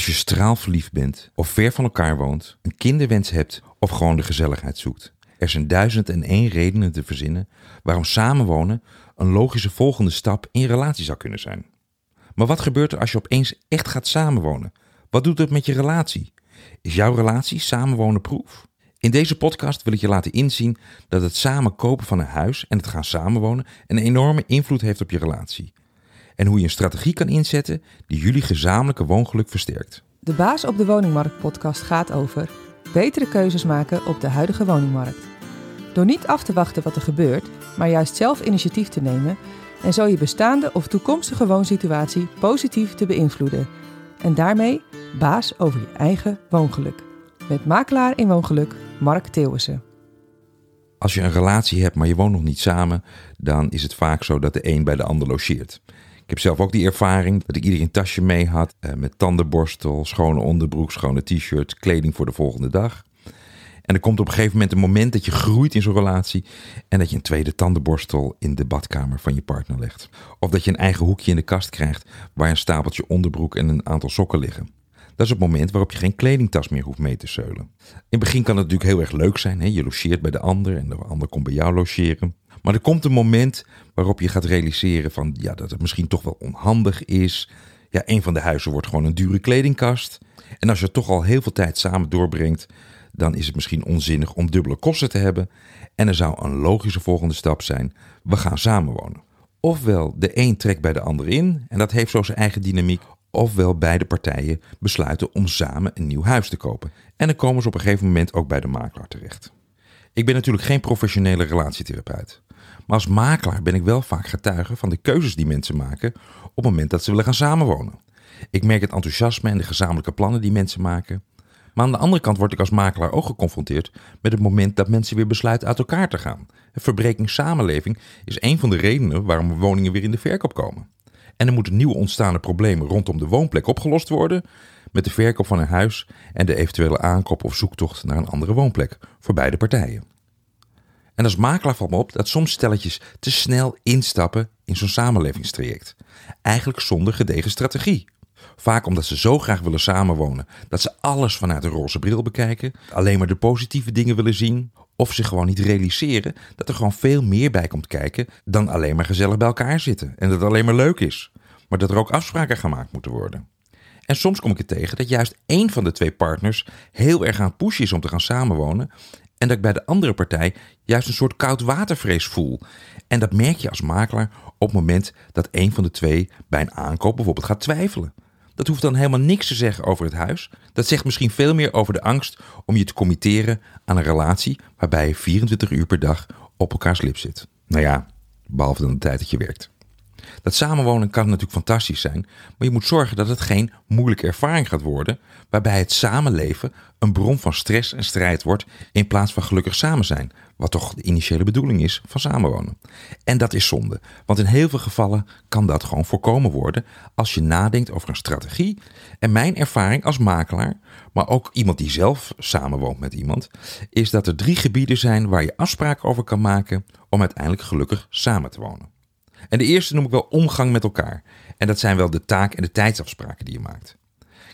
Als je straalverliefd bent, of ver van elkaar woont, een kinderwens hebt of gewoon de gezelligheid zoekt. Er zijn duizend en één redenen te verzinnen waarom samenwonen een logische volgende stap in relatie zou kunnen zijn. Maar wat gebeurt er als je opeens echt gaat samenwonen? Wat doet het met je relatie? Is jouw relatie samenwonen proef? In deze podcast wil ik je laten inzien dat het samen kopen van een huis en het gaan samenwonen een enorme invloed heeft op je relatie. En hoe je een strategie kan inzetten die jullie gezamenlijke woongeluk versterkt. De Baas op de Woningmarkt podcast gaat over betere keuzes maken op de huidige woningmarkt. Door niet af te wachten wat er gebeurt, maar juist zelf initiatief te nemen en zo je bestaande of toekomstige woonsituatie positief te beïnvloeden. En daarmee baas over je eigen woongeluk. Met makelaar in woongeluk Mark Theeuwissen. Als je een relatie hebt, maar je woont nog niet samen, dan is het vaak zo dat de een bij de ander logeert. Ik heb zelf ook die ervaring dat ik iedereen tasje mee had eh, met tandenborstel, schone onderbroek, schone t-shirt, kleding voor de volgende dag. En er komt op een gegeven moment een moment dat je groeit in zo'n relatie en dat je een tweede tandenborstel in de badkamer van je partner legt. Of dat je een eigen hoekje in de kast krijgt waar een stapeltje onderbroek en een aantal sokken liggen. Dat is het moment waarop je geen kledingtas meer hoeft mee te zeulen. In het begin kan het natuurlijk heel erg leuk zijn. Hè? Je logeert bij de ander en de ander komt bij jou logeren. Maar er komt een moment waarop je gaat realiseren van, ja, dat het misschien toch wel onhandig is. Ja, een van de huizen wordt gewoon een dure kledingkast. En als je toch al heel veel tijd samen doorbrengt, dan is het misschien onzinnig om dubbele kosten te hebben. En er zou een logische volgende stap zijn: we gaan samenwonen. Ofwel de een trekt bij de ander in en dat heeft zo zijn eigen dynamiek. Ofwel beide partijen besluiten om samen een nieuw huis te kopen. En dan komen ze op een gegeven moment ook bij de makelaar terecht. Ik ben natuurlijk geen professionele relatietherapeut. Maar als makelaar ben ik wel vaak getuige van de keuzes die mensen maken op het moment dat ze willen gaan samenwonen. Ik merk het enthousiasme en de gezamenlijke plannen die mensen maken. Maar aan de andere kant word ik als makelaar ook geconfronteerd met het moment dat mensen weer besluiten uit elkaar te gaan. Een verbreking samenleving is een van de redenen waarom woningen weer in de verkoop komen. En er moeten nieuwe ontstaande problemen rondom de woonplek opgelost worden met de verkoop van een huis en de eventuele aankoop of zoektocht naar een andere woonplek voor beide partijen. En als makelaar valt me op dat soms stelletjes te snel instappen in zo'n samenlevingstraject. Eigenlijk zonder gedegen strategie. Vaak omdat ze zo graag willen samenwonen dat ze alles vanuit een roze bril bekijken, alleen maar de positieve dingen willen zien, of zich gewoon niet realiseren dat er gewoon veel meer bij komt kijken dan alleen maar gezellig bij elkaar zitten en dat het alleen maar leuk is, maar dat er ook afspraken gemaakt moeten worden. En soms kom ik het tegen dat juist één van de twee partners heel erg aan het pushen is om te gaan samenwonen. En dat ik bij de andere partij juist een soort koudwatervrees voel. En dat merk je als makelaar op het moment dat een van de twee bij een aankoop bijvoorbeeld gaat twijfelen. Dat hoeft dan helemaal niks te zeggen over het huis. Dat zegt misschien veel meer over de angst om je te committeren aan een relatie waarbij je 24 uur per dag op elkaars lip zit. Nou ja, behalve dan de tijd dat je werkt. Dat samenwonen kan natuurlijk fantastisch zijn, maar je moet zorgen dat het geen moeilijke ervaring gaat worden, waarbij het samenleven een bron van stress en strijd wordt in plaats van gelukkig samen zijn, wat toch de initiële bedoeling is van samenwonen. En dat is zonde, want in heel veel gevallen kan dat gewoon voorkomen worden als je nadenkt over een strategie. En mijn ervaring als makelaar, maar ook iemand die zelf samenwoont met iemand, is dat er drie gebieden zijn waar je afspraken over kan maken om uiteindelijk gelukkig samen te wonen. En de eerste noem ik wel omgang met elkaar. En dat zijn wel de taak- en de tijdsafspraken die je maakt.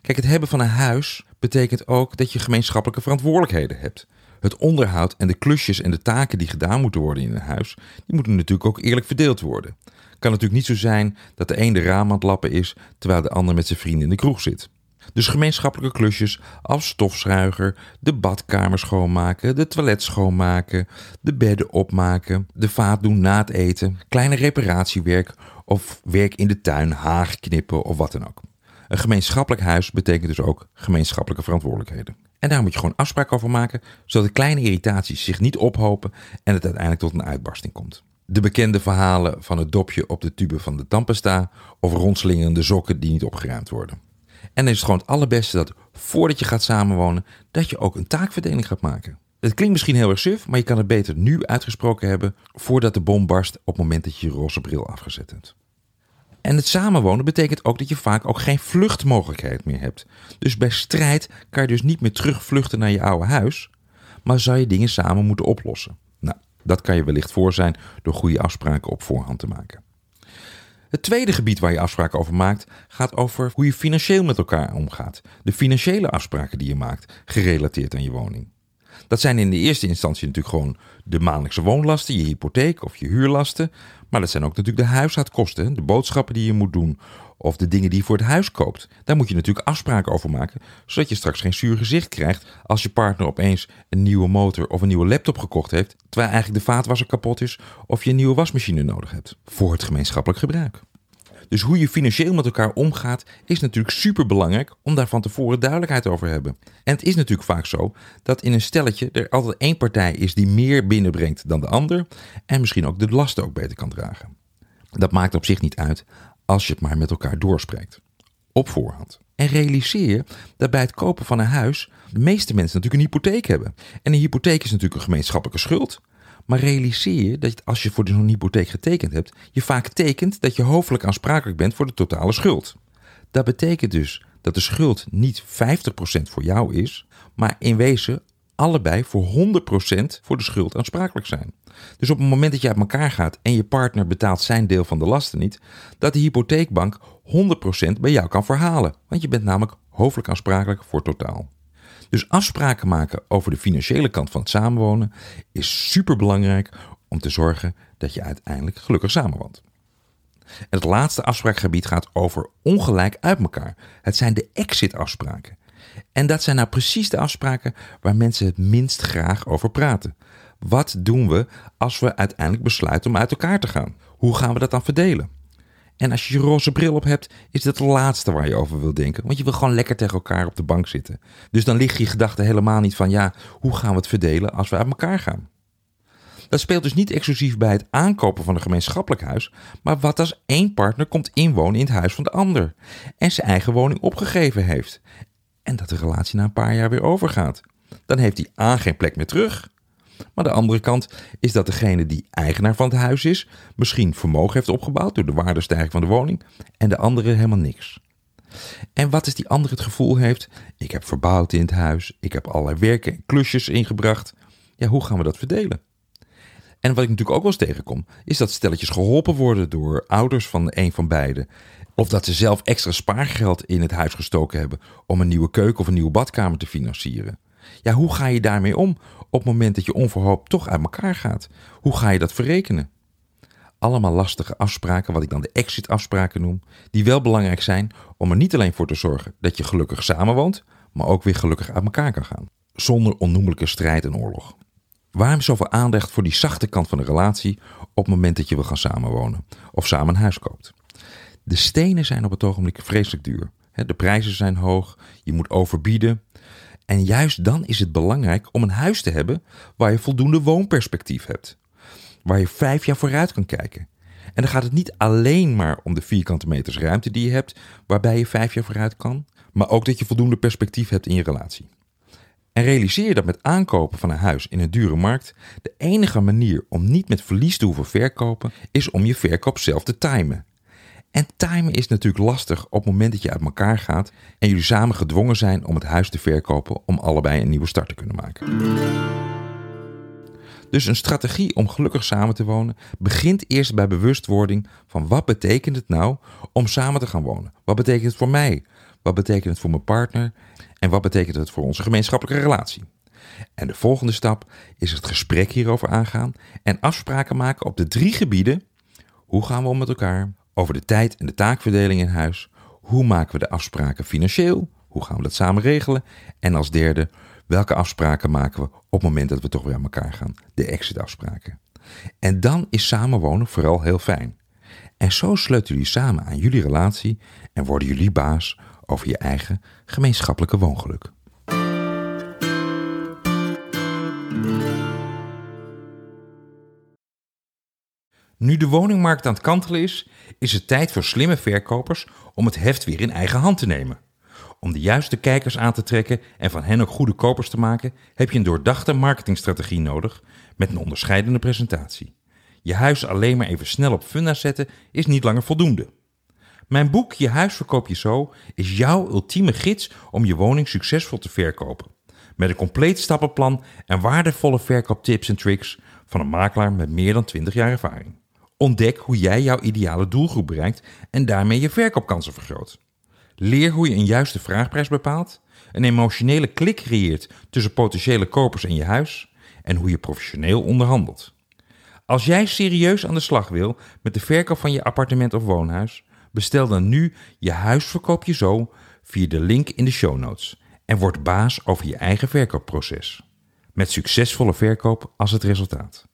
Kijk, het hebben van een huis betekent ook dat je gemeenschappelijke verantwoordelijkheden hebt. Het onderhoud en de klusjes en de taken die gedaan moeten worden in een huis, die moeten natuurlijk ook eerlijk verdeeld worden. Het kan natuurlijk niet zo zijn dat de een de raam aan het lappen is, terwijl de ander met zijn vrienden in de kroeg zit. Dus gemeenschappelijke klusjes als stofzuiger, de badkamer schoonmaken, de toilet schoonmaken, de bedden opmaken, de vaat doen na het eten, kleine reparatiewerk of werk in de tuin, haag knippen of wat dan ook. Een gemeenschappelijk huis betekent dus ook gemeenschappelijke verantwoordelijkheden. En daar moet je gewoon afspraken over maken, zodat de kleine irritaties zich niet ophopen en het uiteindelijk tot een uitbarsting komt. De bekende verhalen van het dopje op de tube van de tandpasta of rondslingerende sokken die niet opgeruimd worden. En dan is het gewoon het allerbeste dat voordat je gaat samenwonen, dat je ook een taakverdeling gaat maken. Het klinkt misschien heel erg suf, maar je kan het beter nu uitgesproken hebben voordat de bom barst op het moment dat je je roze bril afgezet hebt. En het samenwonen betekent ook dat je vaak ook geen vluchtmogelijkheid meer hebt. Dus bij strijd kan je dus niet meer terugvluchten naar je oude huis, maar zou je dingen samen moeten oplossen. Nou, dat kan je wellicht voor zijn door goede afspraken op voorhand te maken. Het tweede gebied waar je afspraken over maakt, gaat over hoe je financieel met elkaar omgaat. De financiële afspraken die je maakt, gerelateerd aan je woning. Dat zijn in de eerste instantie natuurlijk gewoon de maandelijkse woonlasten, je hypotheek of je huurlasten. Maar dat zijn ook natuurlijk de huishoudkosten, de boodschappen die je moet doen of de dingen die je voor het huis koopt. Daar moet je natuurlijk afspraken over maken, zodat je straks geen zuur gezicht krijgt als je partner opeens een nieuwe motor of een nieuwe laptop gekocht heeft, terwijl eigenlijk de vaatwasser kapot is of je een nieuwe wasmachine nodig hebt voor het gemeenschappelijk gebruik. Dus hoe je financieel met elkaar omgaat is natuurlijk super belangrijk om daar van tevoren duidelijkheid over te hebben. En het is natuurlijk vaak zo dat in een stelletje er altijd één partij is die meer binnenbrengt dan de ander en misschien ook de lasten ook beter kan dragen. Dat maakt op zich niet uit als je het maar met elkaar doorspreekt. Op voorhand. En realiseer dat bij het kopen van een huis de meeste mensen natuurlijk een hypotheek hebben. En een hypotheek is natuurlijk een gemeenschappelijke schuld. Maar realiseer je dat als je voor zo'n hypotheek getekend hebt, je vaak tekent dat je hoofdelijk aansprakelijk bent voor de totale schuld. Dat betekent dus dat de schuld niet 50% voor jou is, maar in wezen allebei voor 100% voor de schuld aansprakelijk zijn. Dus op het moment dat je uit elkaar gaat en je partner betaalt zijn deel van de lasten niet, dat de hypotheekbank 100% bij jou kan verhalen. Want je bent namelijk hoofdelijk aansprakelijk voor totaal. Dus afspraken maken over de financiële kant van het samenwonen is super belangrijk om te zorgen dat je uiteindelijk gelukkig samenwoont. En het laatste afspraakgebied gaat over ongelijk uit elkaar. Het zijn de exit-afspraken. En dat zijn nou precies de afspraken waar mensen het minst graag over praten. Wat doen we als we uiteindelijk besluiten om uit elkaar te gaan? Hoe gaan we dat dan verdelen? En als je je roze bril op hebt, is dat het laatste waar je over wil denken. Want je wil gewoon lekker tegen elkaar op de bank zitten. Dus dan ligt je gedachte helemaal niet van, ja, hoe gaan we het verdelen als we uit elkaar gaan? Dat speelt dus niet exclusief bij het aankopen van een gemeenschappelijk huis, maar wat als één partner komt inwonen in het huis van de ander en zijn eigen woning opgegeven heeft en dat de relatie na een paar jaar weer overgaat. Dan heeft hij A geen plek meer terug. Maar de andere kant is dat degene die eigenaar van het huis is, misschien vermogen heeft opgebouwd door de waardestijging van de woning en de andere helemaal niks. En wat is die andere het gevoel heeft? Ik heb verbouwd in het huis, ik heb allerlei werken en klusjes ingebracht. Ja, hoe gaan we dat verdelen? En wat ik natuurlijk ook wel eens tegenkom, is dat stelletjes geholpen worden door ouders van een van beiden. Of dat ze zelf extra spaargeld in het huis gestoken hebben om een nieuwe keuken of een nieuwe badkamer te financieren. Ja, hoe ga je daarmee om op het moment dat je onverhoopt toch uit elkaar gaat? Hoe ga je dat verrekenen? Allemaal lastige afspraken, wat ik dan de exit-afspraken noem, die wel belangrijk zijn om er niet alleen voor te zorgen dat je gelukkig samenwoont, maar ook weer gelukkig uit elkaar kan gaan. Zonder onnoemelijke strijd en oorlog. Waarom zoveel aandacht voor die zachte kant van de relatie op het moment dat je wil gaan samenwonen of samen een huis koopt? De stenen zijn op het ogenblik vreselijk duur. De prijzen zijn hoog, je moet overbieden. En juist dan is het belangrijk om een huis te hebben waar je voldoende woonperspectief hebt. Waar je vijf jaar vooruit kan kijken. En dan gaat het niet alleen maar om de vierkante meters ruimte die je hebt, waarbij je vijf jaar vooruit kan, maar ook dat je voldoende perspectief hebt in je relatie. En realiseer je dat met aankopen van een huis in een dure markt, de enige manier om niet met verlies te hoeven verkopen, is om je verkoop zelf te timen. En timen is natuurlijk lastig op het moment dat je uit elkaar gaat en jullie samen gedwongen zijn om het huis te verkopen om allebei een nieuwe start te kunnen maken. Dus een strategie om gelukkig samen te wonen begint eerst bij bewustwording van wat betekent het nou om samen te gaan wonen? Wat betekent het voor mij? Wat betekent het voor mijn partner? En wat betekent het voor onze gemeenschappelijke relatie? En de volgende stap is het gesprek hierover aangaan en afspraken maken op de drie gebieden. Hoe gaan we om met elkaar? Over de tijd en de taakverdeling in huis. Hoe maken we de afspraken financieel? Hoe gaan we dat samen regelen? En als derde, welke afspraken maken we op het moment dat we toch weer aan elkaar gaan? De exit-afspraken. En dan is samenwonen vooral heel fijn. En zo sleutelen jullie samen aan jullie relatie en worden jullie baas over je eigen gemeenschappelijke woongeluk. Nu de woningmarkt aan het kantelen is, is het tijd voor slimme verkopers om het heft weer in eigen hand te nemen. Om de juiste kijkers aan te trekken en van hen ook goede kopers te maken, heb je een doordachte marketingstrategie nodig met een onderscheidende presentatie. Je huis alleen maar even snel op funda zetten is niet langer voldoende. Mijn boek Je huis verkoop je zo is jouw ultieme gids om je woning succesvol te verkopen. Met een compleet stappenplan en waardevolle verkooptips en tricks van een makelaar met meer dan 20 jaar ervaring. Ontdek hoe jij jouw ideale doelgroep bereikt en daarmee je verkoopkansen vergroot. Leer hoe je een juiste vraagprijs bepaalt, een emotionele klik creëert tussen potentiële kopers en je huis en hoe je professioneel onderhandelt. Als jij serieus aan de slag wil met de verkoop van je appartement of woonhuis, bestel dan nu je huis verkoop je zo via de link in de show notes en word baas over je eigen verkoopproces. Met succesvolle verkoop als het resultaat.